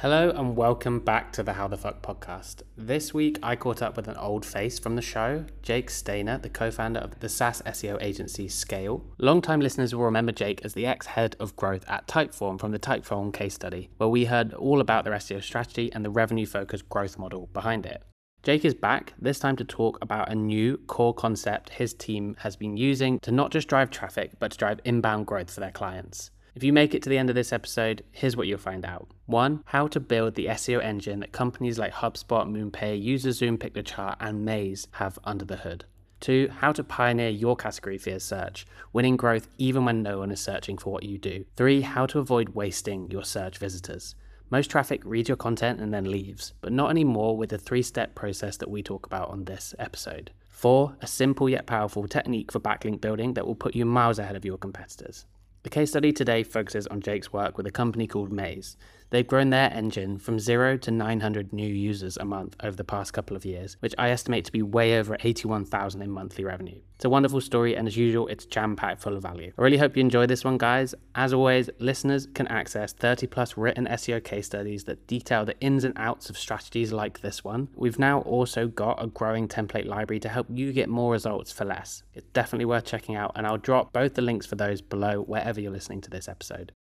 Hello and welcome back to the How the Fuck podcast. This week I caught up with an old face from the show, Jake Stainer, the co founder of the SaaS SEO agency Skale. Longtime listeners will remember Jake as the ex head of growth at Typeform from the Typeform case study, where we heard all about their SEO strategy and the revenue focused growth model behind it. Jake is back, this time to talk about a new core concept his team has been using to not just drive traffic, but to drive inbound growth for their clients. If you make it to the end of this episode, here's what you'll find out. One, how to build the SEO engine that companies like HubSpot, MoonPay, UserZoom, Piktochart, and Maze have under the hood. Two, how to pioneer your category via search, winning growth even when no one is searching for what you do. Three, how to avoid wasting your search visitors. Most traffic reads your content and then leaves, but not anymore with the three step process that we talk about on this episode. Four, a simple yet powerful technique for backlink building that will put you miles ahead of your competitors. The case study today focuses on Jake's work with a company called Maze. They've grown their engine from zero to 900 new users a month over the past couple of years, which I estimate to be way over 81,000 in monthly revenue. It's a wonderful story, and as usual, it's jam packed full of value. I really hope you enjoy this one, guys. As always, listeners can access 30 plus written SEO case studies that detail the ins and outs of strategies like this one. We've now also got a growing template library to help you get more results for less. It's definitely worth checking out, and I'll drop both the links for those below wherever you're listening to this episode.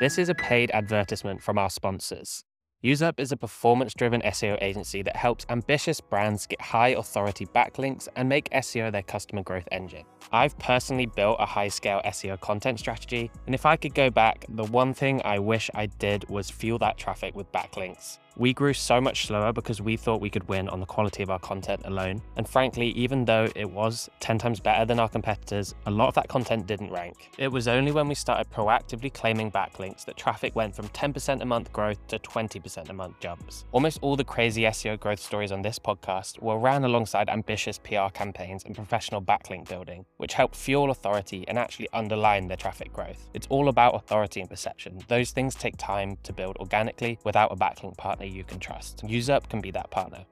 This is a paid advertisement from our sponsors. uSerp is a performance driven SEO agency that helps ambitious brands get high authority backlinks and make SEO their customer growth engine. I've personally built a high scale SEO content strategy, and if I could go back, the one thing I wish I did was fuel that traffic with backlinks. We grew so much slower because we thought we could win on the quality of our content alone. And frankly, even though it was 10 times better than our competitors, a lot of that content didn't rank. It was only when we started proactively claiming backlinks that traffic went from 10% a month growth to 20% a month jumps. Almost all the crazy SEO growth stories on this podcast were ran alongside ambitious PR campaigns and professional backlink building, which helped fuel authority and actually underline their traffic growth. It's all about authority and perception. Those things take time to build organically without a backlink partner partner you can trust. uSerp can be that partner.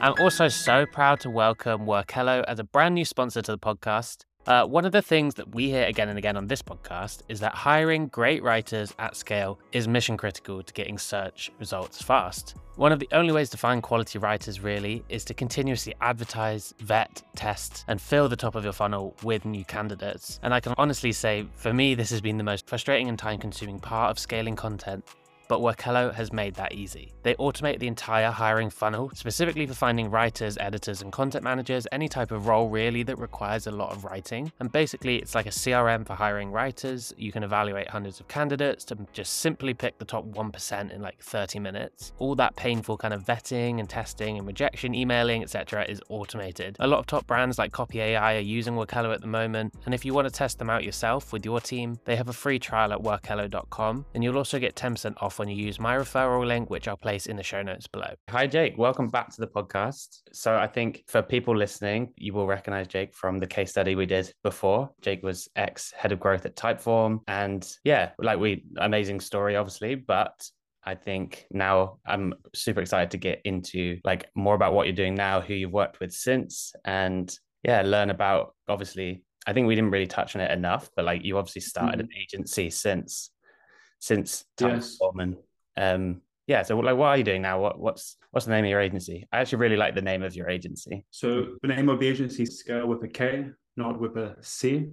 I'm also so proud to welcome Workello as a brand new sponsor to the podcast. Uh, one of the things that we hear again and again on this podcast is that hiring great writers at scale is mission critical to getting search results fast. One of the only ways to find quality writers, really, is to continuously advertise, vet, test, and fill the top of your funnel with new candidates. And I can honestly say, for me, this has been the most frustrating and time consuming part of scaling content but Workello has made that easy. They automate the entire hiring funnel, specifically for finding writers, editors, and content managers, any type of role really that requires a lot of writing. And basically, it's like a CRM for hiring writers. You can evaluate hundreds of candidates to just simply pick the top 1% in like 30 minutes. All that painful kind of vetting and testing and rejection emailing, etc., is automated. A lot of top brands like Copy AI are using Workello at the moment, and if you want to test them out yourself with your team, they have a free trial at workello.com, and you'll also get 10% off when you use my referral link, which I'll place in the show notes below. Hi, Jake. Welcome back to the podcast. So, I think for people listening, you will recognize Jake from the case study we did before. Jake was ex head of growth at Typeform. And yeah, like we, amazing story, obviously, but I think now I'm super excited to get into like more about what you're doing now, who you've worked with since, and yeah, learn about obviously. I think we didn't really touch on it enough, but like you obviously started mm-hmm. an agency since since time yes. um yeah so like what are you doing now? What what's what's the name of your agency? I actually really like the name of your agency. So the name of the agency is Skale with a k not with a c.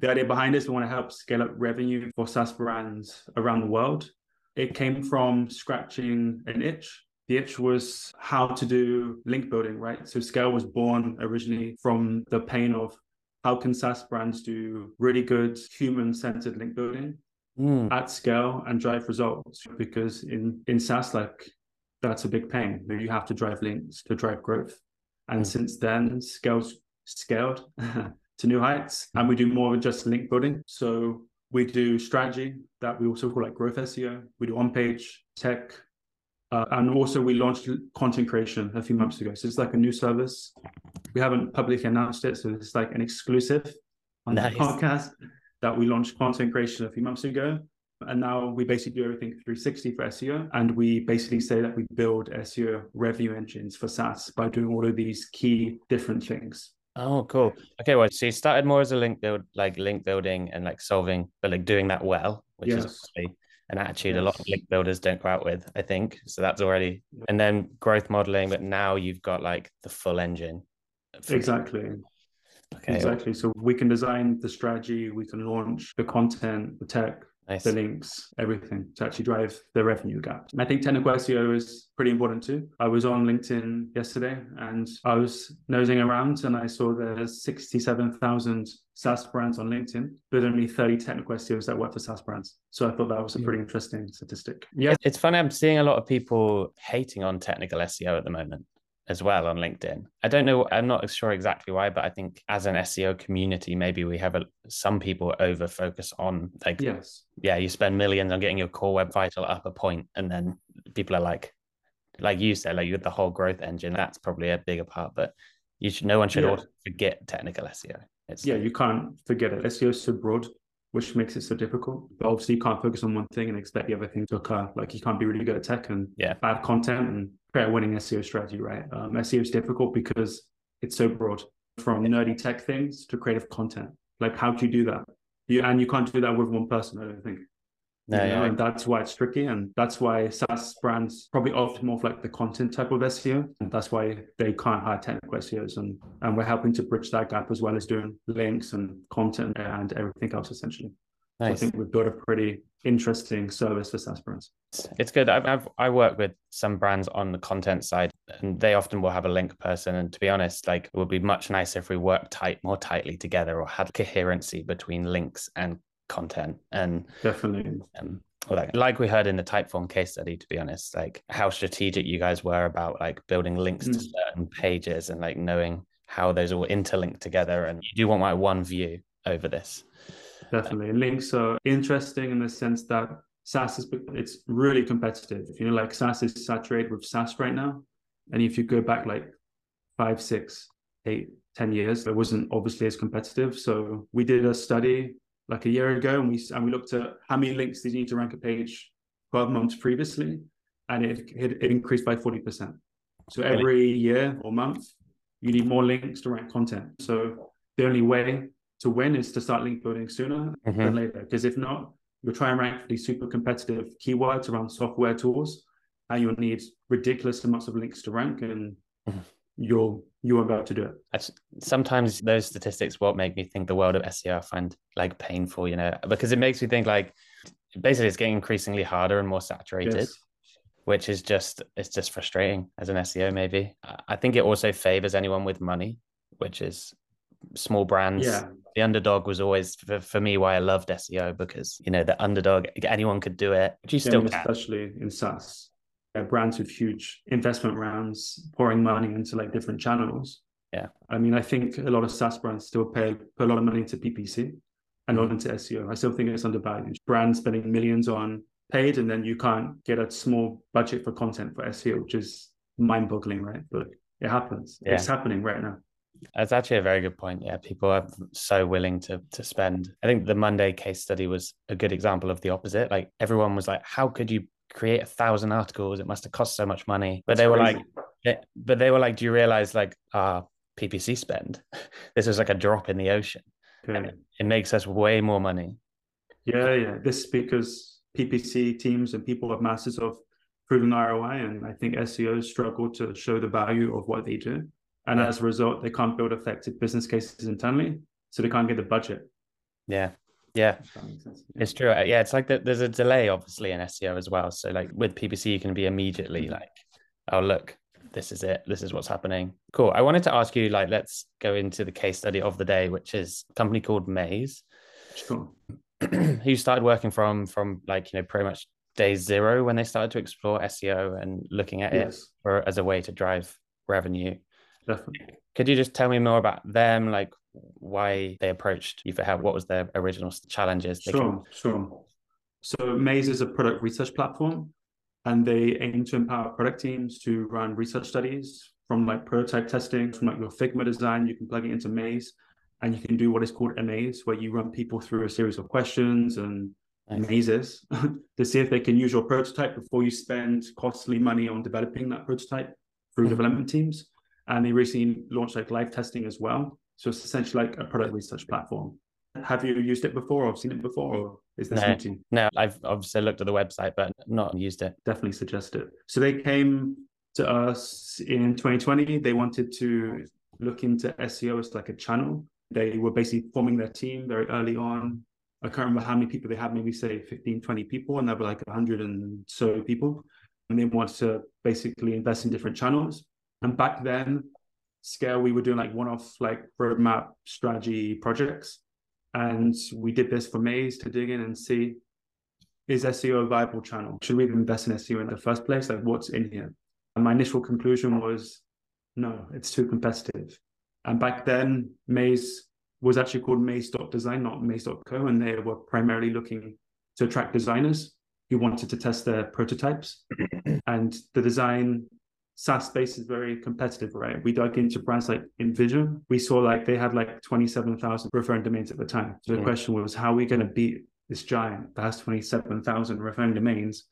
The idea behind this we want to help scale up revenue for SaaS brands around the world. It came from scratching an itch. The itch was how to do link building right? So Skale was born originally from the pain of how can SaaS brands do really good human centered link building mm. at scale and drive results because in in SaaS like that's a big pain. You have to drive links to drive growth. And mm. since then, Skale's scaled to new heights. And we do more than just link building. So we do strategy that we also call like growth SEO. We do on-page tech. Uh, and also we launched content creation a few months ago. So it's like a new service. We haven't publicly announced it. So it's like an exclusive on nice. the podcast that we launched content creation a few months ago. And now we basically do everything 360 for SEO. And we basically say that we build SEO revenue engines for SaaS by doing all of these key different things. Oh, cool. Okay, well, so you started more as a link build, like link building and like solving, but like doing that well, which Yes. is obviously an attitude a lot of link builders don't go out with, I think. So that's already, and then growth modeling, but now you've got like the full engine. Exactly. Okay, Exactly. So we can design the strategy, we can launch the content, the tech, nice. the links, everything to actually drive the revenue gap. I think technical SEO is pretty important too. I was on LinkedIn yesterday and I was nosing around and I saw there's 67,000 SaaS brands on LinkedIn, but only 30 technical SEOs that work for SaaS brands. So I thought that was a pretty interesting statistic. Yeah. It's funny. I'm seeing a lot of people hating on technical SEO at the moment as well on LinkedIn. I don't know. I'm not sure exactly why, but I think as an SEO community, maybe we have a, some people over focus on like, yeah. Yes. Yeah, you spend millions on getting your core web vital up a point, and then people are like, like you said, like you the whole growth engine. That's probably a bigger part, but you should. No one should Yeah. forget technical SEO. It's Yeah, you can't forget it. SEO is so broad, which makes it so difficult. But obviously, you can't focus on one thing and expect the other thing to occur. Like you can't be really good at tech and Yeah. bad content and create a winning SEO strategy, right? Um, SEO is difficult because it's so broad, from nerdy tech things to creative content. Like, how do you do that? You and you can't do that with one person. I don't think. no, you know, yeah, and that's why it's tricky, and that's why SaaS brands probably opt more for like the content type of SEO, and that's why they can't hire technical SEOs, and and we're helping to bridge that gap as well as doing links and content and everything else essentially. So I think we've built a pretty interesting service for SaaS brands. It's good. I've, I've I work with some brands on the content side, and they often will have a link person. And to be honest, like it would be much nicer if we worked tight, more tightly together, or had coherency between links and content. And Definitely. um, like, like we heard in the Typeform case study, to be honest, like how strategic you guys were about like building links to Mm. certain pages and like knowing how those all interlink together. And you do want like one view over this. Definitely. Links are interesting in the sense that SaaS is it's really competitive. If you know, like SaaS is saturated with SaaS right now. And if you go back like five, six, eight, ten years, it wasn't obviously as competitive. So we did a study like a year ago and we and we looked at how many links did you need to rank a page 12 months previously, and it, it, it increased by 40%. So every year or month, you need more links to rank content. So the only way to win is to start link building sooner Mhm. than later. Because if not, you'll try and rank for these super competitive keywords around software tools, and you'll need ridiculous amounts of links to rank, and Mhm. you'll you won't be able to do it. Sometimes those statistics what make me think the world of SEO I find like painful, you know, because it makes me think like basically it's getting increasingly harder and more saturated, Yes. which is just it's just frustrating as an SEO maybe. I- I think it also favors anyone with money, which is small brands. Yeah, The underdog was always for, for me why I loved SEO because you know the underdog anyone could do it, but you still and can. especially in SaaS. Yeah, brands with huge investment rounds pouring money into like different channels. Yeah. I mean, I think a lot of SaaS brands still pay put a lot of money into PPC and not into SEO. I still think it's undervalued. Brands spending millions on paid and then you can't get a small budget for content for SEO, which is mind-boggling, right? But it happens. Yeah. It's happening right now. That's actually a very good point. Yeah, people are so willing to to spend. I think the Monday case study was a good example of the opposite. Like everyone was like, "How could you create a thousand articles? It must have cost so much money." But That's they were crazy. like, eh, "But they were like, do you realize like our PPC spend? this is like a drop in the ocean. Okay. It makes us way more money." Yeah, yeah. This is because PPC teams and people have masses of proven ROI, and I think SEOs struggle to show the value of what they do. And Yeah. as a result, they can't build effective business cases internally, so they can't get the budget. Yeah, yeah. If that makes sense. Yeah. It's true. Uh, Yeah, it's like that. There's a delay, obviously, in SEO as well. So, like with PPC, you can be immediately like, "Oh, look, this is it. This is what's happening." Cool. I wanted to ask you, like, let's go into the case study of the day, which is a company called Maze, Sure. who started working from from like you know pretty much day zero when they started to explore SEO and looking at it for as a way to drive revenue. Definitely. Could you just tell me more about them, like why they approached you for help? What was their original challenges? Sure, sure. So Maze is a product research platform, and they aim to empower product teams to run research studies from like prototype testing, from like your Figma design. You can plug it into Maze, and you can do what is called a maze, where you run people through a series of questions and Nice. mazes to see if they can use your prototype before you spend costly money on developing that prototype through Mhm. development teams. And they recently launched like live testing as well. So it's essentially like a product research platform. Have you used it before or seen it before, or is this no, you? No, I've obviously looked at the website, but not used it. Definitely suggest it. So they came to us in 2020. They wanted to look into SEO as like a channel. They were basically forming their team very early on. I can't remember how many people they had, maybe say 15, 20 people, and there were like 100 and so people. And they wanted to basically invest in different channels. And back then, Skale, we were doing like one off like roadmap strategy projects. And we did this for Maze to dig in and see is SEO a viable channel? Should we invest in SEO in the first place? Like, what's in here? And my initial conclusion was no, it's too competitive. And back then, Maze was actually called Maze.design, not Maze.co. And they were primarily looking to attract designers who wanted to test their prototypes. and the design SaaS space is very competitive, right? We dug into brands like InVision. We saw like they had like 27,000 referring domains at the time. So the mm. question was, how are we going to beat this giant that has 27,000 referring domains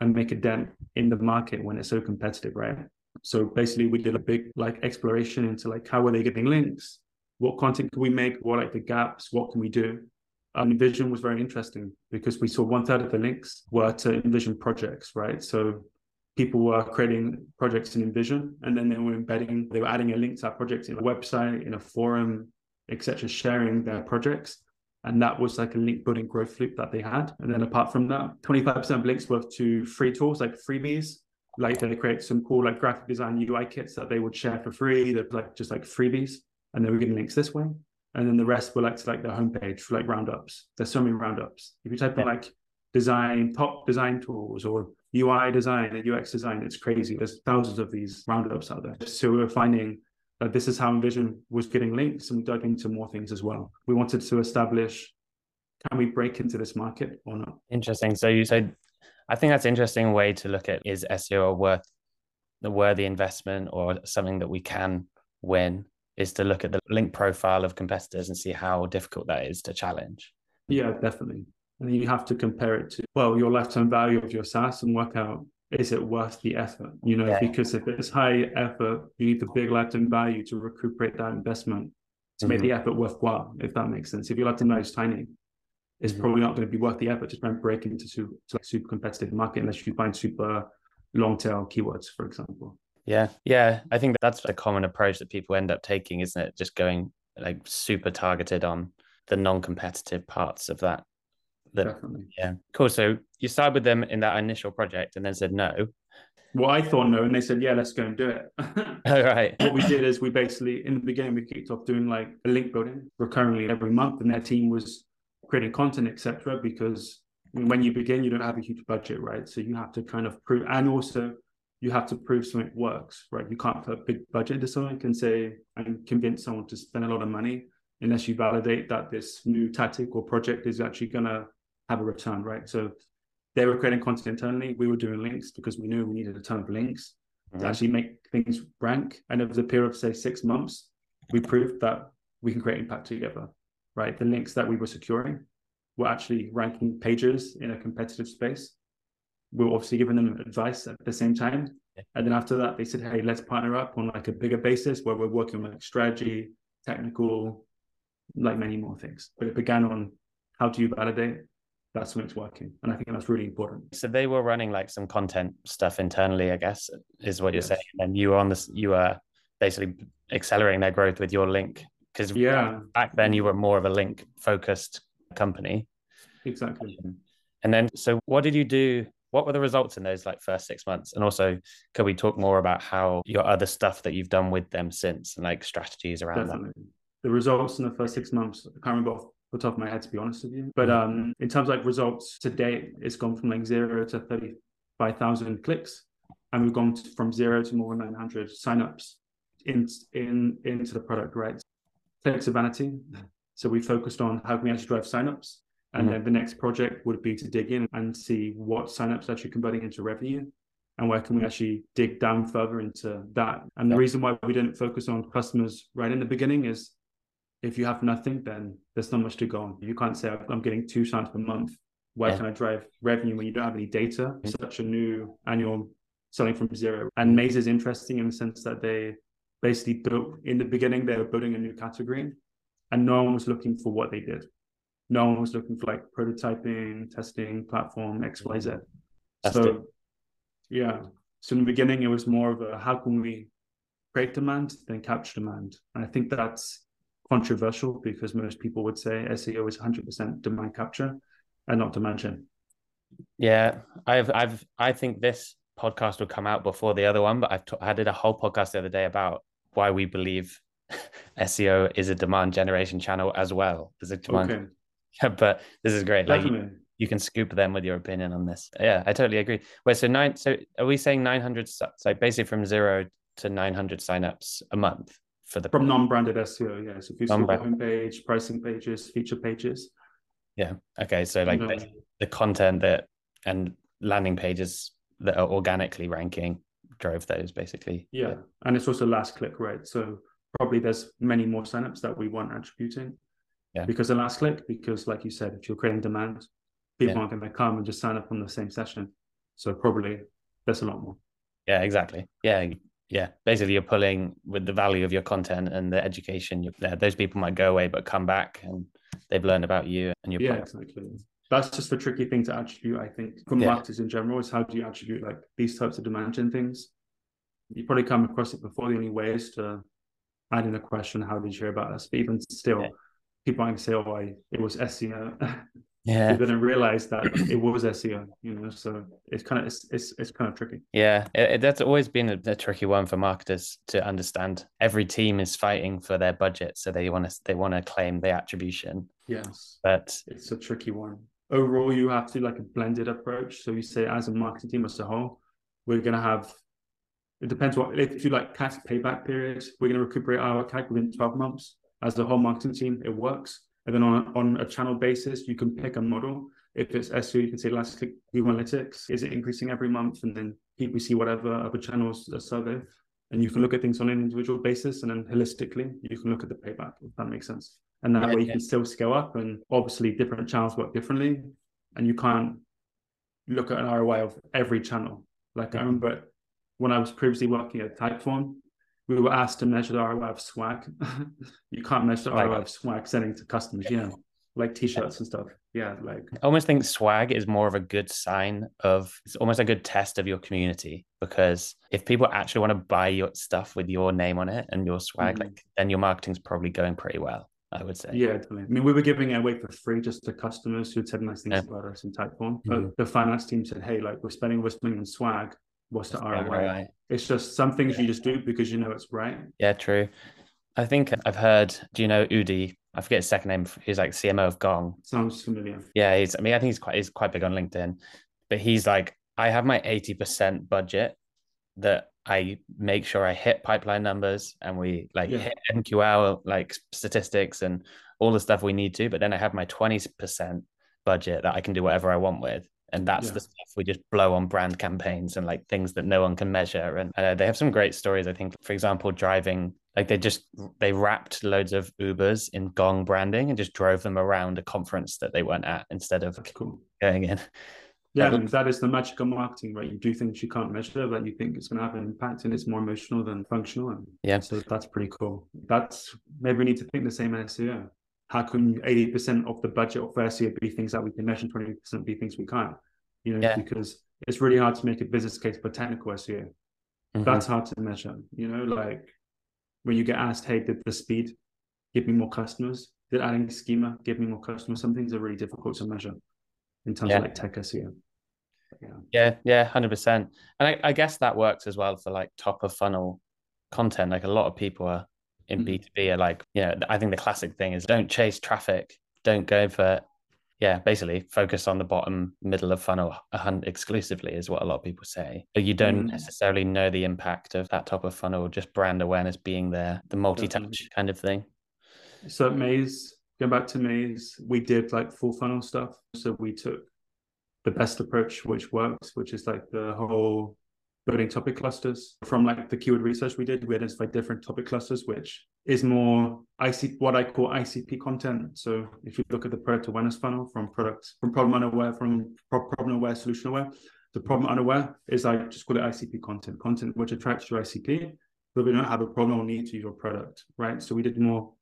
and make a dent in the market when it's so competitive, right? So basically, we did a big like exploration into like how are they getting links, what content can we make, what like the gaps, what can we do. And InVision was very interesting because we saw one third of the links were to InVision projects, right? So people were creating projects in InVision, and then they were embedding, they were adding a link to that project in a website, in a forum, etc., sharing their projects. And that was like a link building growth loop that they had. And then apart from that, 25% of links were to free tools like freebies. Like they create some cool like graphic design UI kits that they would share for free. That like just like freebies. And they were getting links this way. And then the rest were like to like their homepage for like roundups. There's so many roundups. If you type in like design, top design tools or UI design and UX design. It's crazy. There's thousands of these roundups out there. So we are finding that this is how InVision was getting links and we dug into more things as well. We wanted to establish can we break into this market or not? Interesting. So you said I think that's an interesting way to look at is SEO worth the worthy investment or something that we can win is to look at the link profile of competitors and see how difficult that is to challenge. Yeah, definitely. And you have to compare it to, well, your lifetime value of your SaaS and work out is it worth the effort? You know, yeah. because if it's high effort, you need the big lifetime value to recuperate that investment to mm-hmm. make the effort worthwhile, if that makes sense. If your lifetime value is tiny, it's mm-hmm. probably not going to be worth the effort to try and break into super, to super competitive market unless you find super long tail keywords, for example. Yeah. Yeah. I think that's a common approach that people end up taking, isn't it? Just going like super targeted on the non competitive parts of that that, Definitely. Yeah. Cool. So you started with them in that initial project and then said no. Well, I thought no, and they said, yeah, let's go and do it. All oh, right. what we did is we basically, in the beginning, we kicked off doing like a link building recurrently every month, and their team was creating content, etc. Because when you begin, you don't have a huge budget, right? So you have to kind of prove, and also you have to prove something works, right? You can't put a big budget into something and say and convince someone to spend a lot of money unless you validate that this new tactic or project is actually going to have a return, right? So they were creating content internally. We were doing links because we knew we needed a ton of links mm-hmm. to actually make things rank. And over the period of say six months, we proved that we can create impact together, right? The links that we were securing were actually ranking pages in a competitive space. We were obviously giving them advice at the same time. And then after that, they said, hey, let's partner up on like a bigger basis where we're working on like strategy, technical, like many more things. But it began on how do you validate that's when it's working. And I think that's really important. So they were running like some content stuff internally, I guess, is what you're yes. saying. And you were on this, you were basically accelerating their growth with your link. Because yeah, back then you were more of a link focused company. Exactly. And then, so what did you do? What were the results in those like first six months? And also, could we talk more about how your other stuff that you've done with them since and like strategies around Definitely. that? The results in the first six months, I can't remember the top of my head, to be honest with you. But um, in terms of like results to date, it's gone from like zero to 35,000 clicks. And we've gone from zero to more than 900 signups in, in, into the product, right? Clicks are vanity. So we focused on how can we actually drive signups. And mm-hmm. then the next project would be to dig in and see what signups actually converting into revenue and where can we actually dig down further into that. And the reason why we didn't focus on customers right in the beginning is if you have nothing, then there's not much to go on. You can't say I'm getting two signs per month. Where yeah. can I drive revenue when you don't have any data? Such a new annual selling from zero. And Maze is interesting in the sense that they basically built in the beginning, they were building a new category and no one was looking for what they did. No one was looking for like prototyping, testing, platform, XYZ. Mm-hmm. That's so, yeah. So in the beginning, it was more of a how can we create demand, then capture demand. And I think that's controversial because most people would say SEO is 100% demand capture and not demand gen. Yeah, I've, I've, I think this podcast will come out before the other one, but I've t- I did a whole podcast the other day about why we believe SEO is a demand generation channel as well as a demand. Okay. Yeah, but this is great. Like you, you can scoop them with your opinion on this. Yeah, I totally agree. Wait, so nine? So are we saying nine hundred? So basically from zero to nine hundred signups a month for the From non-branded SEO, yes. If you see the homepage, pricing pages, feature pages, yeah. Okay, so like No. the, the content that and landing pages that are organically ranking drove those basically. yeah. And it's also last click, right? So probably there's many more signups that we weren't attributing. Yeah. Because the last click, because like you said, if you're creating demand, people Yeah. aren't going to come and just sign up on the same session. So probably there's a lot more. Yeah, exactly. Yeah, yeah. Basically, you're pulling with the value of your content and the education. Yeah, those people might go away, but come back and they've learned about you and your Yeah, product. exactly. That's just the tricky thing to attribute, I think, from Yeah. marketers in general, is how do you attribute like these types of demand gen things? You probably come across it before. The only way is to add in a question, how did you hear about us? But even still, Yeah. people might say, oh, I, it was SEO. Yeah, they didn't realize that it was SEO, you know, so it's kind of, it's, it's, it's kind of tricky. yeah. It, it- that's always been a, a tricky one for marketers to understand. Every team is fighting for their budget, so they want to they want to claim the attribution, Yes. but It's a tricky one. Overall, you have to like a blended approach. So you say, as a marketing team as a whole, we're going to have. It depends what if you like CAC payback periods. We're going to recuperate our CAC within twelve months. As the whole marketing team, it works. And then on on a channel basis, you can pick a model. If it's SEO, you can say last click Google Analytics. Is it increasing every month? And then PPC, whatever other channels a survey. And you can look at things on an individual basis, and then holistically, you can look at the payback. If that makes sense and that way you can still scale up and obviously different channels work differently and you can't look at an ROI of every channel. Like I remember when I was previously working at Typeform, we were asked to measure the ROI of swag. you can't measure the Like- ROI of swag selling to customers, yeah. Like t-shirts and stuff. Yeah, like I almost think swag is more of a good sign of it's almost a good test of your community because if people actually want to buy your stuff with your name on it and your swag, Mhm. like then your marketing's probably going pretty well. I would say. Yeah, definitely. I mean, we were giving it away for free just to customers who said nice things Yeah. about us in Typeform. Mhm. But the finance team said, hey, like we're spending we're spending on swag. What's the Yeah, ROI? It's just some things you just do because you know it's right. Yeah, true. I think I've heard. Do you know Udi? I forget his second name. He's like CMO of Gong. Sounds familiar. Yeah, he's. I mean, I think he's quite. He's quite big on LinkedIn, but he's like, I have my eighty percent budget that I make sure I hit pipeline numbers and we like Yeah. hit MQL like statistics and all the stuff we need to. But then I have my twenty percent budget that I can do whatever I want with. And that's Yeah. the stuff we just blow on brand campaigns and like things that no one can measure. And uh, they have some great stories. I think, for example, driving like they just they wrapped loads of Ubers in Gong branding and just drove them around a conference that they weren't at instead of cool. going in. Yeah, and that is the magic of marketing, right? You do things you can't measure, but you think it's going to have an impact, and it's more emotional than functional. And Yeah. so that's pretty cool. That's maybe we need to think the same in SEO. How can eighty percent of the budget of SEO be things that we can measure, twenty percent be things we can't? You know, Yeah. because it's really hard to make a business case for technical SEO. Mhm. That's hard to measure. You know, like when you get asked, "Hey, did the speed give me more customers? Did adding schema give me more customers?" Some things are really difficult to measure in terms Yeah. of like tech SEO. Yeah. Yeah, yeah, hundred percent. And I, I guess that works as well for like top of funnel content. Like a lot of people are in Mhm. B two B are like, you know, I think the classic thing is don't chase traffic, don't go for, yeah, basically focus on the bottom middle of funnel exclusively is what a lot of people say. But you don't Mhm. necessarily know the impact of that top of funnel, just brand awareness being there, the multi touch kind of thing. So at Maze, going back to Maze, we did like full funnel stuff. So we took the best approach, which works, which is like the whole building topic clusters. From like the keyword research we did, we identified different topic clusters, which is more IC what I call ICP content. So if you look at the product awareness funnel from product from problem unaware, from pro- problem aware, solution aware, the problem unaware is I just call it ICP content, content which attracts your ICP, but we don't have a problem or need to use your product, right? So we did more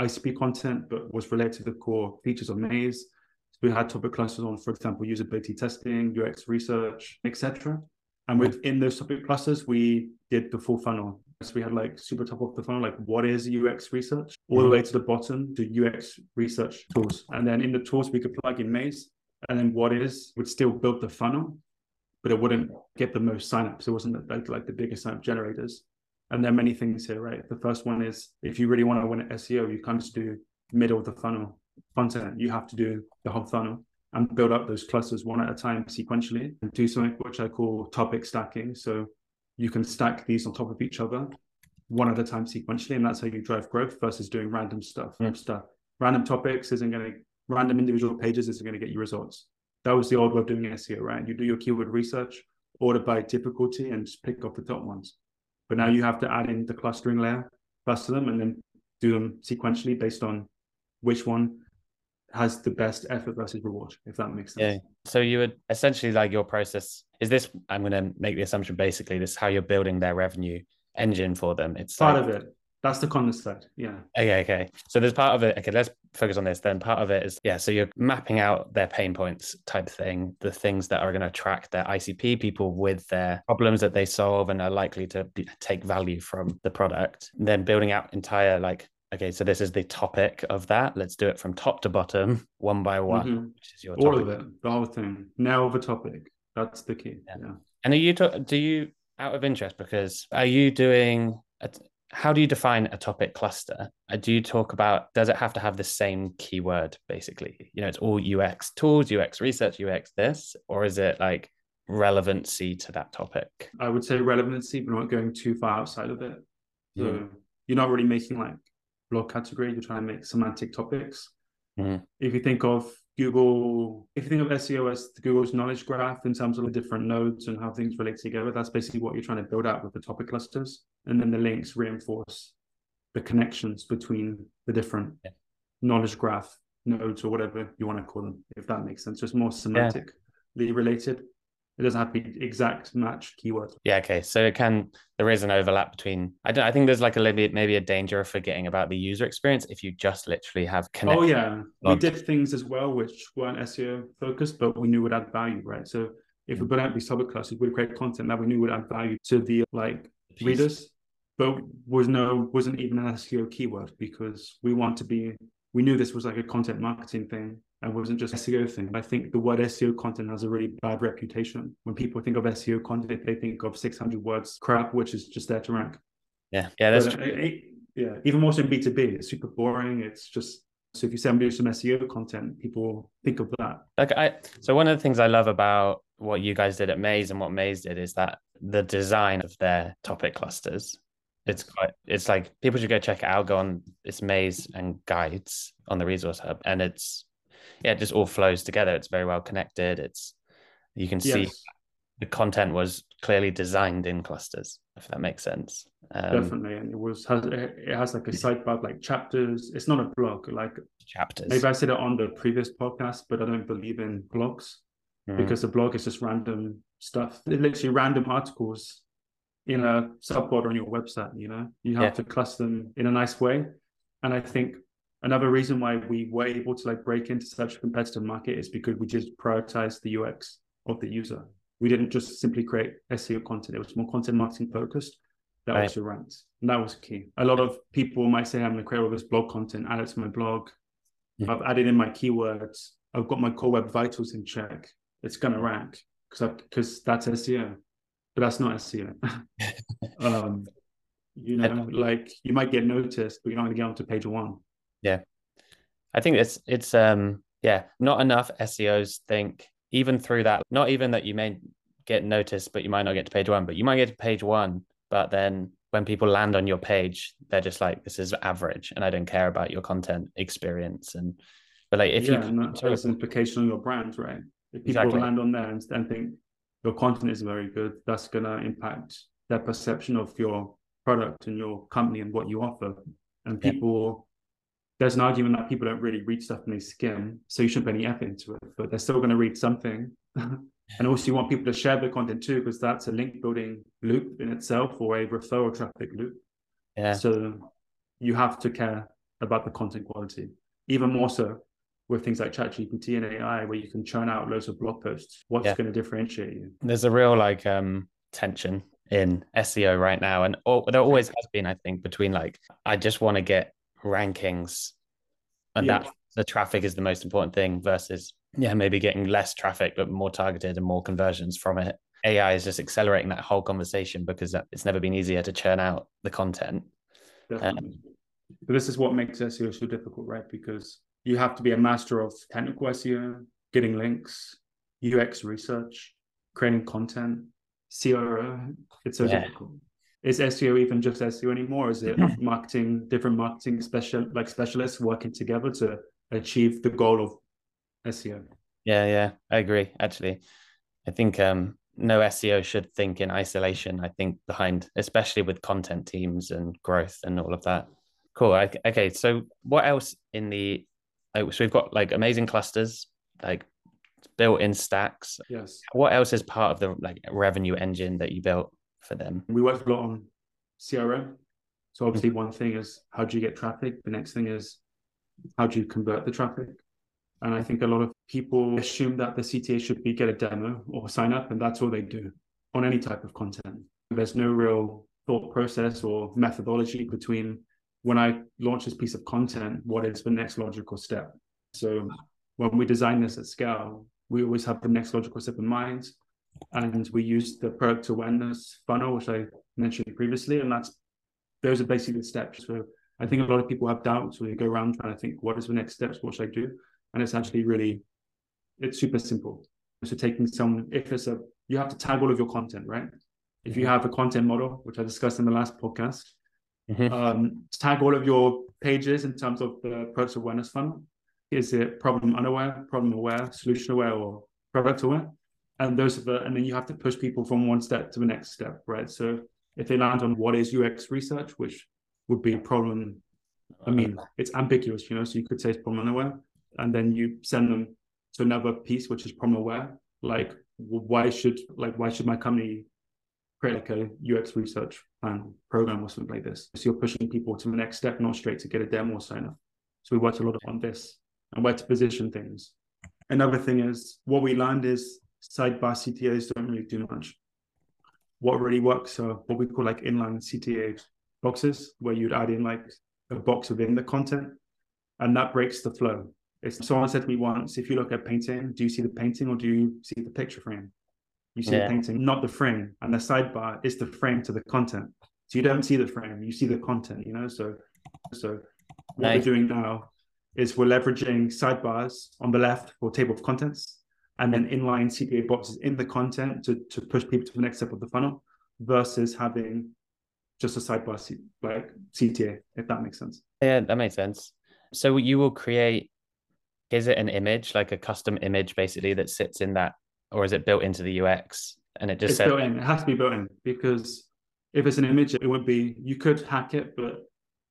ICP content, but was related to the core features of Maze. So we had topic clusters on, for example, usability testing, UX research, etc. And within those topic clusters, we did the full funnel. So we had like super top of the funnel, like what is UX research, all the mm-hmm. way to the bottom to UX research tools. And then in the tools, we could plug in Maze. And then what is would still build the funnel, but it wouldn't get the most signups. It wasn't like, like the biggest signup generators. And there are many things here, right? The first one is if you really want to win at SEO, you can't just do middle of the funnel content. You have to do the whole funnel and build up those clusters one at a time sequentially and do something which I call topic stacking. So you can stack these on top of each other one at a time sequentially, and that's how you drive growth versus doing random stuff. Stuff. Uh, random topics isn't going to random individual pages isn't going to get you results. That was the old way of doing SEO, right? You do your keyword research, order by difficulty, and just pick off the top ones. But now you have to add in the clustering layer, cluster them, and then do them sequentially based on which one has the best effort versus reward, if that makes sense. Yeah. So you would essentially like your process is this I'm gonna make the assumption basically this is how you're building their revenue engine for them. It's part like, of it. That's the content side. Yeah. Okay, okay. So there's part of it. Okay, let's focus on this. Then part of it is yeah. So you're mapping out their pain points type thing, the things that are going to attract their ICP people with their problems that they solve and are likely to be, take value from the product. And then building out entire like okay, so this is the topic of that. Let's do it from top to bottom, one by one, mm-hmm. which is your all of it, the whole thing. Now the topic. That's the key. Yeah. yeah. And are you to, do you out of interest because are you doing a, how do you define a topic cluster? Uh, do you talk about does it have to have the same keyword basically? You know, it's all UX tools, UX research, UX this, or is it like relevancy to that topic? I would say relevancy, but not going too far outside of it. So mm. you're not really making like blog category, you're trying to make semantic topics. Mm. If you think of Google, if you think of SEO as Google's knowledge graph in terms of the different nodes and how things relate together, that's basically what you're trying to build out with the topic clusters. And then the links reinforce the connections between the different yeah. knowledge graph nodes or whatever you want to call them, if that makes sense. Just more semantically yeah. related it doesn't have to be exact match keywords. Yeah, okay. So it can there is an overlap between I don't I think there's like a little bit maybe a danger of forgetting about the user experience if you just literally have connect. Oh yeah. We did things as well which weren't SEO focused, but we knew would add value, right? So if we mm. put out these topic clusters, we'd create content that we knew would add value to the like Jeez. readers, but was no wasn't even an SEO keyword because we want to be we knew this was like a content marketing thing and wasn't just SEO thing. I think the word SEO content has a really bad reputation. When people think of SEO content, they think of 600 words crap, which is just there to rank. Yeah, yeah, that's but, true. It, it, yeah, even more so in B2B, it's super boring. It's just so if you say I'm doing some SEO content, people think of that. Like I, so one of the things I love about what you guys did at Maze and what Maze did is that the design of their topic clusters. It's quite. It's like people should go check it out. Go on this Maze and guides on the resource hub, and it's yeah, it just all flows together. It's very well connected. It's you can see yes. the content was clearly designed in clusters, if that makes sense. Um, Definitely, and it was has it has like a sidebar like chapters. It's not a blog, like chapters. Maybe I said it on the previous podcast, but I don't believe in blogs mm. because a blog is just random stuff. It's literally random articles in a subfolder on your website. You know, you have yeah. to cluster them in a nice way, and I think another reason why we were able to like break into such a competitive market is because we just prioritized the UX of the user. We didn't just simply create SEO content; it was more content marketing focused. That right. also ranked, and that was key. A lot of people might say, "I'm going to create all this blog content, add it to my blog. Yeah. I've added in my keywords. I've got my core web vitals in check. It's going to rank because because that's SEO." But that's not SEO. um, you know, like you might get noticed, but you're not going to get onto page one. Yeah. I think it's it's um yeah, not enough SEOs think even through that, not even that you may get noticed, but you might not get to page one, but you might get to page one, but then when people land on your page, they're just like, this is average and I don't care about your content experience. And but like if yeah, you and that has an implication on your brand, right? If people exactly. land on there and, and think your content is very good, that's gonna impact their perception of your product and your company and what you offer. And people there's an argument that people don't really read stuff and they skim, so you shouldn't put any effort into it, but they're still going to read something. And also, you want people to share the content too, because that's a link building loop in itself or a referral traffic loop. Yeah. So you have to care about the content quality, even more so with things like ChatGPT and AI, where you can churn out loads of blog posts. What's Yeah. going to differentiate you? There's a real like um tension in SEO right now, and al- there always has been, I think, between like I just want to get rankings, and Yeah. that the traffic is the most important thing versus yeah maybe getting less traffic but more targeted and more conversions from it. AI is just accelerating that whole conversation because it's never been easier to churn out the content. Definitely. Um, but this is what makes SEO so difficult, right? Because you have to be a master of technical SEO, getting links, UX research, creating content, CRO. It's so Yeah. difficult. Is SEO even just SEO anymore? Is it marketing, different marketing special like specialists working together to achieve the goal of SEO? Yeah, yeah, I agree. Actually, I think um, no SEO should think in isolation. I think behind, especially with content teams and growth and all of that. Cool. I, okay, so what else in the? Oh, so we've got like amazing clusters, like built-in stacks. Yes. What else is part of the like revenue engine that you built for them? We worked a lot on CRO. So obviously mm-hmm. one thing is how do you get traffic? The next thing is how do you convert the traffic? And I think a lot of people assume that the CTA should be get a demo or sign up, and that's all they do on any type of content. There's no real thought process or methodology between when I launch this piece of content, what is the next logical step? So when we design this at scale, we always have the next logical step in mind. And we use the product awareness funnel, which I mentioned previously, and that's those are basically the steps. So I think a lot of people have doubts when they go around trying to think, what is the next steps? What should I do? And it's actually really, it's super simple. So taking some, if it's a, you have to tag all of your content, right? If you have a content model, which I discussed in the last podcast, Mhm. um, tag all of your pages in terms of the product awareness funnel. Is it problem unaware, problem aware, solution aware, or product aware? And those are the, and then you have to push people from one step to the next step, right? So if they land on what is UX research, which would be problem, I mean, it's ambiguous, you know, so you could say it's problem unaware, and then you send them to another piece, which is problem aware. Like, why should like why should my company create like a UX research plan program or something like this? So you're pushing people to the next step, not straight to get a demo or sign up. So we worked a lot on this and where to position things. Another thing is what we learned is sidebar CTAs don't really do much. What really works are what we call like inline CTA boxes, where you'd add in like a box within the content, and that breaks the flow. If someone said to me once, if you look at painting, do you see the painting or do you see the picture frame? You see Yeah. the painting, not the frame. And the sidebar is the frame to the content. So you don't see the frame, you see the content, you know? So so what Nice. we're doing now is we're leveraging sidebars on the left for table of contents and then inline CTA boxes in the content to, to push people to the next step of the funnel versus having just a sidebar C, like CTA, if that makes sense. Yeah, that makes sense. So you will create, is it an image, like a custom image basically that sits in that, or is it built into the UX and it just it's says, built in. It has to be built in because if it's an image, it won't be. You could hack it, but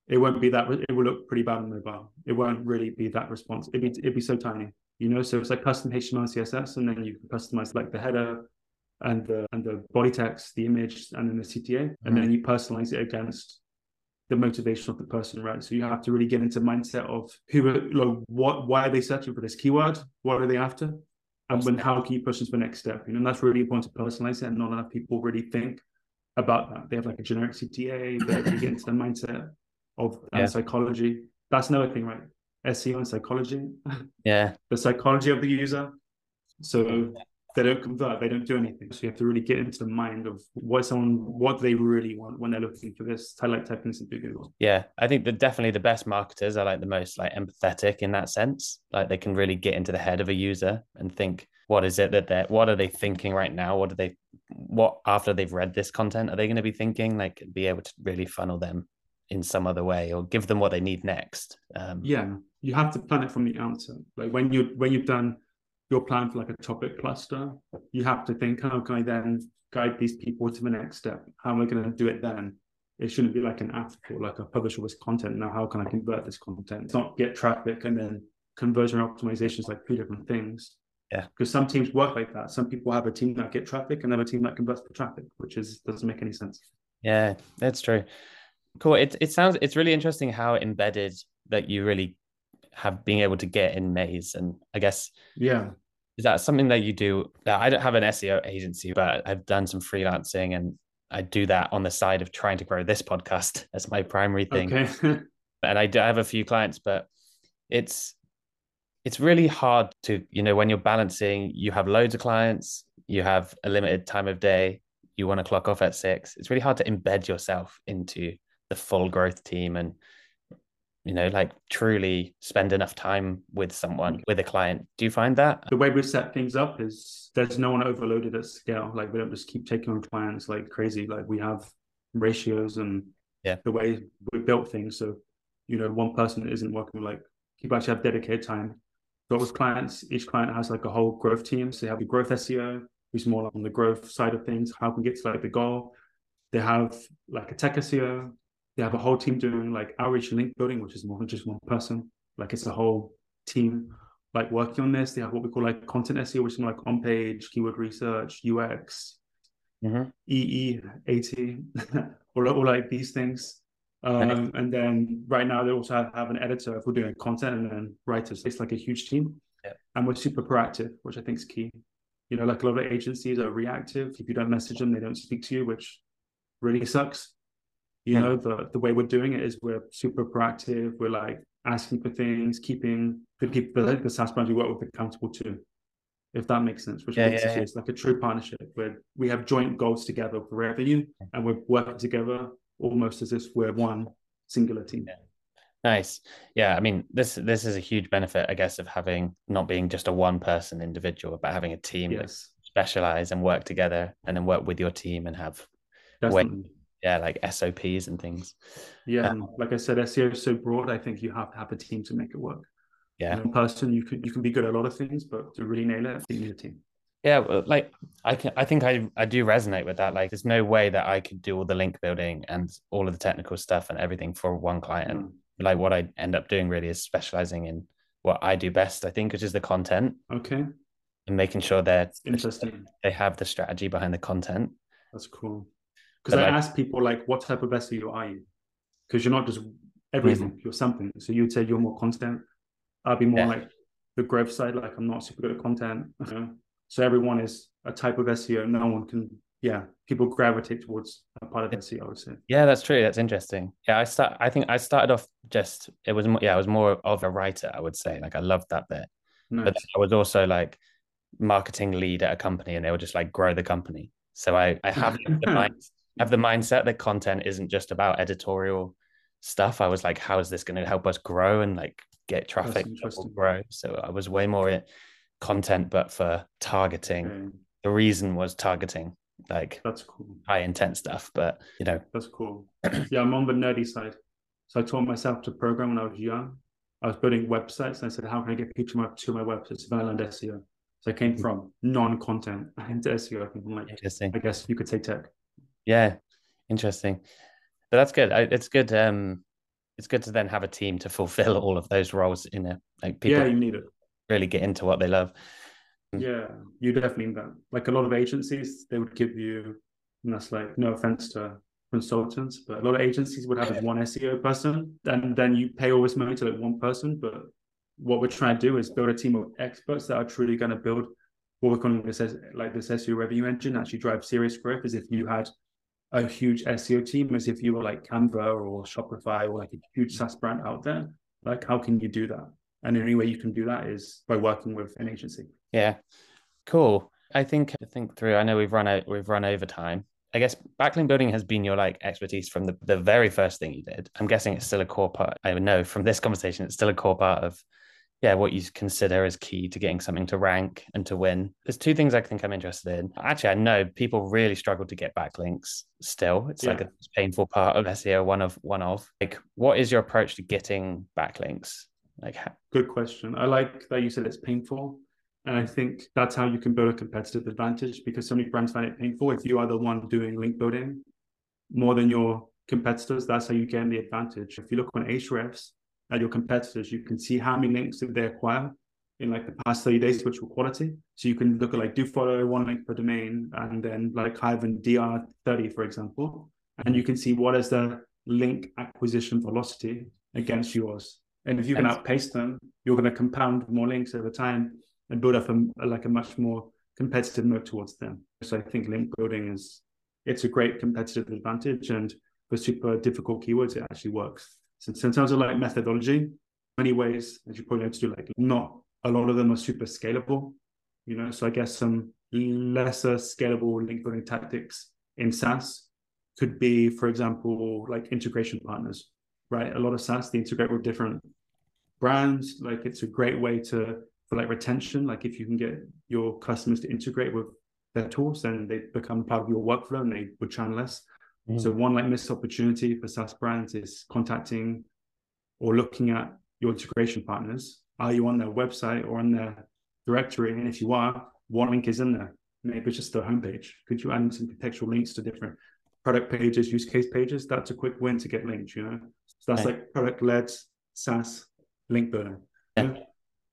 it won't be that. It will look pretty bad on mobile. It won't really be that responsive. It'd be it'd be so tiny, you know. So it's like custom HTML, CSS, and then you can customize like the header and the and the body text, the image, and then the CTA, and then you personalize it against the motivation of the person, right? So you have to really get into mindset of who, like, what, why are they searching for this keyword? What are they after? And when how can you push them to the next step? You know, and that's really important to personalize it, and not enough people really think about that. They have like a generic CTA, they get into the mindset of uh, Yeah. psychology. That's another thing, right? SEO and psychology, yeah, the psychology of the user. So they don't convert, they don't do anything. So you have to really get into the mind of what someone, what they really want when they're looking for this. I like typing this into Google. yeah. I think that definitely the best marketers are like the most like empathetic in that sense. Like they can really get into the head of a user and think, what is it that they're, what are they thinking right now? What do they, what after they've read this content, are they going to be thinking? Like be able to really funnel them in some other way or give them what they need next. Um, Yeah, you have to plan it from the outset. Like when you when you've done your plan for like a topic cluster, you have to think, how can I then guide these people to the next step? How am I going to do it then? It shouldn't be like an afterthought, like a publisher with content. Now, how can I convert this content? It's not get traffic and then conversion optimization is like two different things. Yeah. Because some teams work like that. Some people have a team that get traffic and another team that converts the traffic, which is doesn't make any sense. Yeah, that's true. Cool. It it sounds it's really interesting how embedded that you really have being able to get in Maze. And I guess yeah. Is that something that you do? That I don't have an SEO agency, but I've done some freelancing and I do that on the side of trying to grow this podcast as my primary thing. Okay. and I do have a few clients, but it's it's really hard to, you know, when you're balancing, you have loads of clients, you have a limited time of day, you want to clock off at six. It's really hard to embed yourself into the full growth team and you know like truly spend enough time with someone mm. with a client. Do you find that? The way we set things up is there's no one overloaded at Skale. Like we don't just keep taking on clients like crazy. Like we have ratios and yeah. the way we built things. So you know one person isn't working like people actually have dedicated time. But with clients each client has like a whole growth team. So they have a growth seo who's more on the growth side of things how can we get to like the goal. They have like a tech seo they have a whole team doing like outreach and link building, which is more than just one person. Like it's a whole team like working on this. They have what we call like content SEO, which is like on page, keyword research, UX, mm-hmm. EE, AT, all, all like these things. Um, and then right now they also have, have an editor if we're doing content and then writers. It's like a huge team. Yeah. And we're super proactive, which I think is key. You know, like a lot of agencies are reactive. If you don't message them, they don't speak to you, which really sucks. You know, the the way we're doing it is we're super proactive. We're like asking for things, keeping the people, the, the SaaS brands we work with accountable to, if that makes sense. Which yeah, makes yeah, it yeah. it's like a true partnership where we have joint goals together for revenue, and we're working together almost as if we're one singular team. Yeah. Nice. Yeah, I mean, this this is a huge benefit, I guess, of having not being just a one person individual, but having a team yes. that specialize and work together, and then work with your team and have Definitely yeah, like SOPs and things. Yeah, um, like I said, SEO is so broad. I think you have to have a team to make it work. Yeah, one person you can you can be good at a lot of things, but to really nail it, you need a team. Yeah, well, like I can, I think I I do resonate with that. Like, there's no way that I could do all the link building and all of the technical stuff and everything for one client. Mm. Like, what I end up doing really is specializing in what I do best. I think, which is the content. Okay. And making sure that interesting. They have the strategy behind the content. That's cool. Because I like, ask people like, what type of SEO are you? Because you're not just everything, mm-hmm. you're something. So you'd say you're more content. I'd be more yeah. like the growth side. Like I'm not super good at content. You know? So everyone is a type of SEO. No one can. Yeah, people gravitate towards a part of SEO. I would say. Yeah, that's true. That's interesting. Yeah, I start. I think I started off just. It was more. Yeah, I was more of a writer. I would say. Like I loved that bit. Nice. But I was also like marketing lead at a company, and they were just like grow the company. So I I have the mind have the mindset that content isn't just about editorial stuff. I was like, how is this going to help us grow and like get traffic to grow? So I was way more content, but for targeting. Okay. The reason was targeting, like that's cool, high intent stuff. But you know, that's cool. yeah, I'm on the nerdy side. So I taught myself to program when I was young. I was building websites and I said, how can I get people to my websites? Then I learned SEO. So I came mm-hmm. from non-content into SEO. I'm like, Interesting. I guess you could say tech. Yeah, interesting. But that's good. It's good. Um, it's good to then have a team to fulfill all of those roles in it. Like people, yeah, you need it. Really get into what they love. Mm. Yeah, you definitely need that. Like a lot of agencies, they would give you, and that's like no offense to consultants, but a lot of agencies would have one SEO person, and then you pay all this money to like one person. But what we're trying to do is build a team of experts that are truly going to build what we're calling this like this SEO revenue engine actually drive serious growth. As if you had a huge SEO team as if you were like Canva or Shopify or like a huge SaaS brand out there. Like, how can you do that? And the only way you can do that is by working with an agency. Yeah, cool. I think I think through. I know we've run out. We've run over time. I guess backlink building has been your like expertise from the, the very first thing you did. I'm guessing it's still a core part. I know from this conversation, it's still a core part of yeah, what you consider as key to getting something to rank and to win. There's two things I think I'm interested in. Actually, I know people really struggle to get backlinks still. It's yeah. like a painful part of SEO, one of one of. Like, what is your approach to getting backlinks? Like good question. I like that you said it's painful. And I think that's how you can build a competitive advantage because so many brands find it painful. If you are the one doing link building more than your competitors, that's how you gain the advantage. If you look on Ahrefs, at your competitors, you can see how many links did they acquire in like the past 30 days, which were quality. So you can look at like do follow one link per domain and then like Hive DR30, for example. And you can see what is the link acquisition velocity against yours. And if you can outpace them, you're going to compound more links over time and build up a, like a much more competitive moat towards them. So I think link building is it's a great competitive advantage, and for super difficult keywords, it actually works. So, in terms of like methodology, many ways, as you probably to do, like not a lot of them are super scalable. You know, so I guess some lesser scalable link building tactics in SaaS could be, for example, like integration partners, right? A lot of SaaS they integrate with different brands. Like it's a great way to for like retention. Like if you can get your customers to integrate with their tools, then they become part of your workflow and they would churn less. Mm. So one like missed opportunity for SaaS brands is contacting or looking at your integration partners. Are you on their website or on their directory? And if you are, what link is in there? Maybe it's just the homepage. Could you add some contextual links to different product pages, use case pages? That's a quick win to get linked, you know? So that's like product led SaaS link building. Yeah.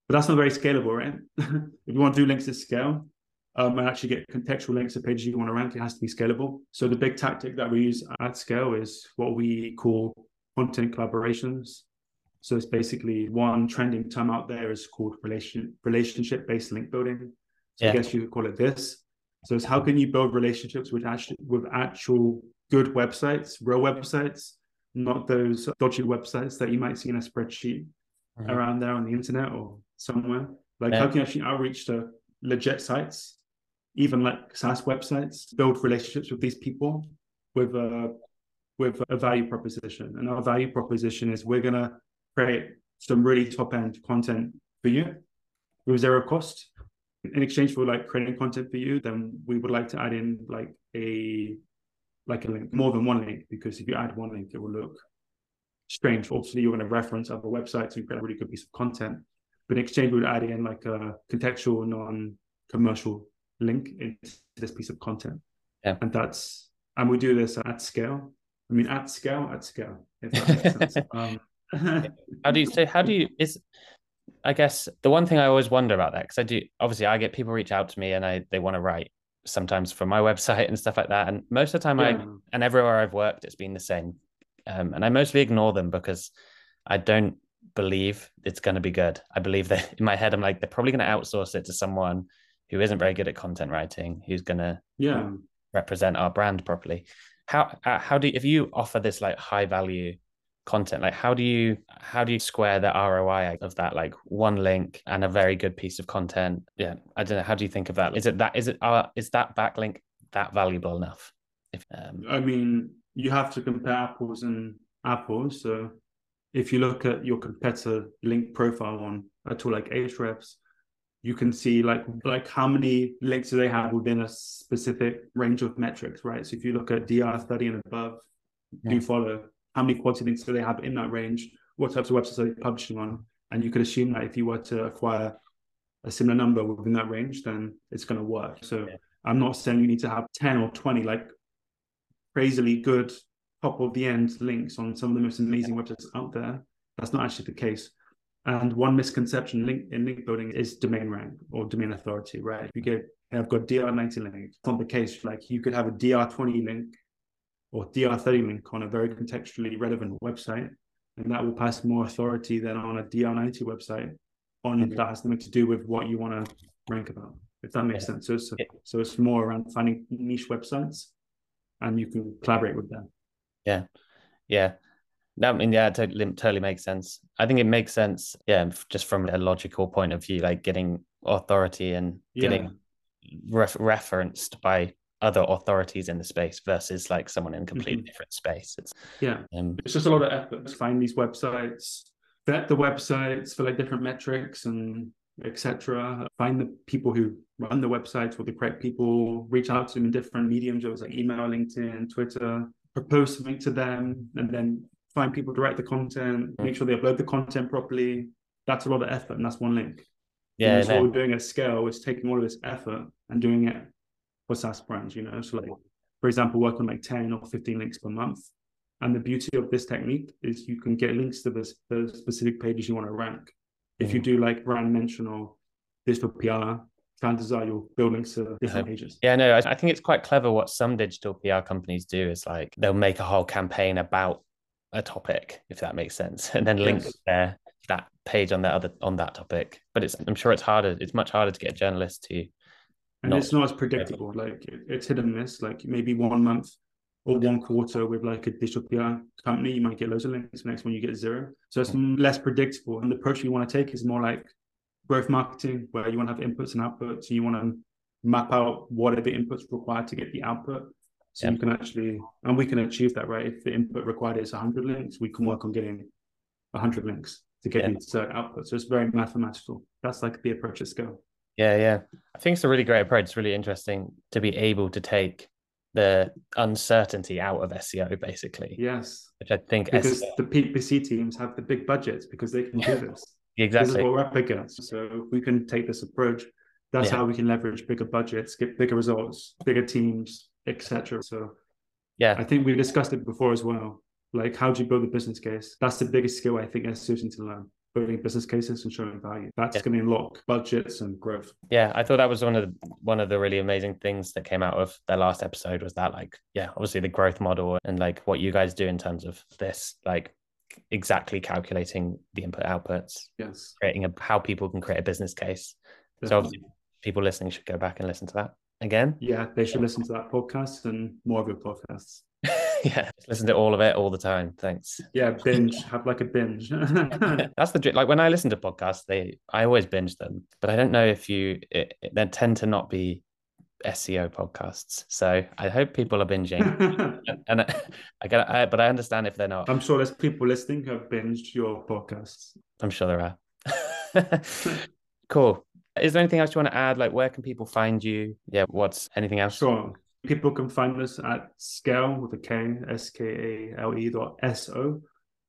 But that's not very scalable, right? if you want to do links at scale um, and actually get contextual links to pages you want to rank, it has to be scalable. So the big tactic that we use at scale is what we call content collaborations. So it's basically one trending term out there is called relation relationship based link building. So yeah. I guess you could call it this. So it's how can you build relationships with actual with actual good websites, real websites, not those dodgy websites that you might see in a spreadsheet mm-hmm. around there on the internet or somewhere. Like yeah. how can you actually outreach to legit sites, even like SaaS websites, build relationships with these people with a with a value proposition. And our value proposition is we're gonna create some really top end content for you with zero cost. In exchange for like creating content for you, then we would like to add in like a like a link, more than one link, because if you add one link, it will look strange. Obviously, you're going to reference other websites and create a really good piece of content. But in exchange, we would add in like a contextual, non-commercial link into this piece of content. Yeah. And that's and we do this at scale. I mean, at scale, at scale. If that makes sense. Um, how do you say? How do you is? I guess the one thing I always wonder about that because I do obviously I get people reach out to me and I they want to write sometimes for my website and stuff like that. And most of the time, yeah. I and everywhere I've worked, it's been the same. Um, and I mostly ignore them because I don't believe it's going to be good. I believe that in my head, I'm like, they're probably going to outsource it to someone who isn't very good at content writing, who's going to yeah represent our brand properly. How uh, how do you, if you offer this like high value content, like how do you how do you square the ROI of that like one link and a very good piece of content? Yeah, I don't know. How do you think of that? Is it that is it uh, is that backlink that valuable enough? If um... I mean, you have to compare apples and apples. So if you look at your competitor link profile on a tool like Ahrefs, you can see like like how many links do they have within a specific range of metrics, right? So if you look at DR 30 and above, yeah. do follow how many quality links do they have in that range? What types of websites are they publishing on? And you could assume that if you were to acquire a similar number within that range, then it's going to work. So yeah. I'm not saying you need to have 10 or 20 like crazily good top of the end links on some of the most amazing websites out there. That's not actually the case. And one misconception link in link building is domain rank or domain authority, right? If you get, I've got DR90 link, it's not the case. Like you could have a DR20 link or DR30 link on a very contextually relevant website, and that will pass more authority than on a DR90 website on mm-hmm. that has something to do with what you want to rank about, if that makes yeah. sense. So it's, so it's more around finding niche websites and you can collaborate with them. Yeah. Yeah. No, I mean, yeah, it totally, totally makes sense. I think it makes sense, yeah, just from a logical point of view, like getting authority and yeah. getting ref- referenced by other authorities in the space versus like someone in a completely mm-hmm. different space. It's yeah, um, it's just a lot of effort to find these websites, vet the websites for like different metrics and etc. Find the people who run the websites or the correct people, reach out to them in different mediums, like email, LinkedIn, Twitter, propose something to them, and then find people to write the content, mm. make sure they upload the content properly. That's a lot of effort, and that's one link. Yeah, and what we're doing at Skale is taking all of this effort and doing it for SaaS brands. You know, so like for example, work on like ten or fifteen links per month. And the beauty of this technique is you can get links to the, the specific pages you want to rank If you mm. do like brand mention or digital PR, chances are you'll build links to different uh-huh. pages. Yeah, no, I, I think it's quite clever what some digital PR companies do is like they'll make a whole campaign about a topic, if that makes sense, and then link Yes. their that page on that other on that topic. But it's I'm sure it's harder. It's much harder to get a journalist to and not- it's not as predictable. Like it- it's hit and miss. Like maybe one month or one quarter with like a digital PR company, you might get loads of links. Next one you get zero. So it's m- less predictable. And the approach you want to take is more like growth marketing, where you want to have inputs and outputs, and you want to map out what are the inputs required to get the output. So Yeah. you can actually, and we can achieve that, right? If the input required is 100 links, we can work on getting 100 links to get the certain output. So it's very mathematical. That's like the approach at Skale. Yeah, yeah. I think it's a really great approach. It's really interesting to be able to take the uncertainty out of SEO, basically, Yes. which I think because SEO the PPC teams have the big budgets because they can do this. This is exactly. what we're up against. So if we can take this approach. That's Yeah. how we can leverage bigger budgets, get bigger results, bigger teams, etc. So Yeah, I think we've discussed it before as well. Like how do you build a business case? That's the biggest skill I think SEOs need to learn. Building business cases and showing value. That's Yeah. going to unlock budgets and growth. yeah. I thought that was one of the one of the really amazing things that came out of their last episode was that like, yeah, obviously the growth model and like what you guys do in terms of this, like exactly calculating the input outputs, Yes. creating a how people can create a business case. So definitely. obviously people listening should go back and listen to that again. Yeah, they should listen to that podcast and more of your podcasts. yeah, listen to all of it all the time. Thanks. Yeah, binge. have like a binge. That's the like when I listen to podcasts, they I always binge them, but I don't know if you it, it- they tend to not be SEO podcasts. So I hope people are binging, and, and I, I get I, but I understand if they're not. I'm sure there's people listening who have binged your podcasts. I'm sure there are. cool. Is there anything else you want to add? Like, where can people find you? Yeah, what's anything else? Sure. People can find us at Skale with a K, S K A L E dot S O.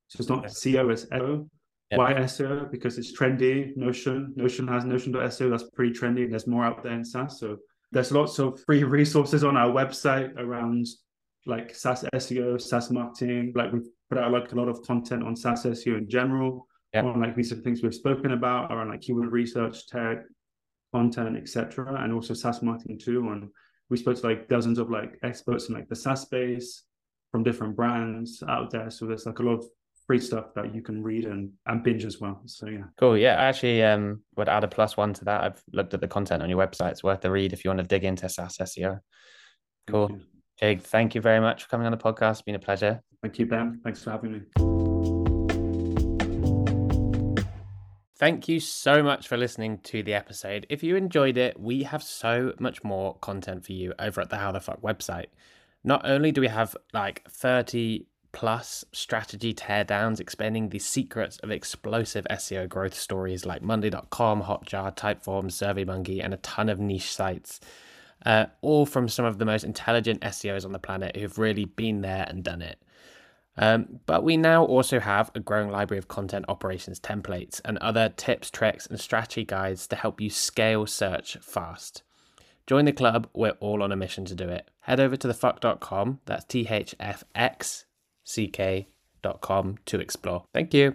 So it's not C O, it's S O. Yep. Why SEO? Because it's trendy. Notion. Notion has Notion.so. That's pretty trendy. There's more out there in SaaS. So there's lots of free resources on our website around like SaaS SEO, SaaS marketing. Like we've put out like a lot of content on SaaS SEO in general. Yep. On like recent things we've spoken about around like keyword research, tech, content, etc. And also SaaS marketing too. And we spoke to like dozens of like experts in like the SaaS space from different brands out there. So there's like a lot of free stuff that you can read and, and binge as well. So yeah. Cool. Yeah, I actually um would add a plus one to that. I've looked at the content on your website. It's worth the read if you want to dig into SaaS SEO. Cool. Thank. Jake, thank you very much for coming on the podcast. It's been a pleasure. Thank you, Ben. Thanks for having me. Thank you so much for listening to the episode. If you enjoyed it, we have so much more content for you over at the How the Fuck website. Not only do we have like 30 plus strategy teardowns explaining the secrets of explosive SEO growth stories like Monday.com, Hotjar, Typeform, SurveyMonkey, and a ton of niche sites, uh, all from some of the most intelligent SEOs on the planet who've really been there and done it. Um, but we now also have a growing library of content operations templates and other tips, tricks, and strategy guides to help you scale search fast. Join the club, we're all on a mission to do it. Head over to thefuck.com, that's T H F X C K.com to explore. Thank you.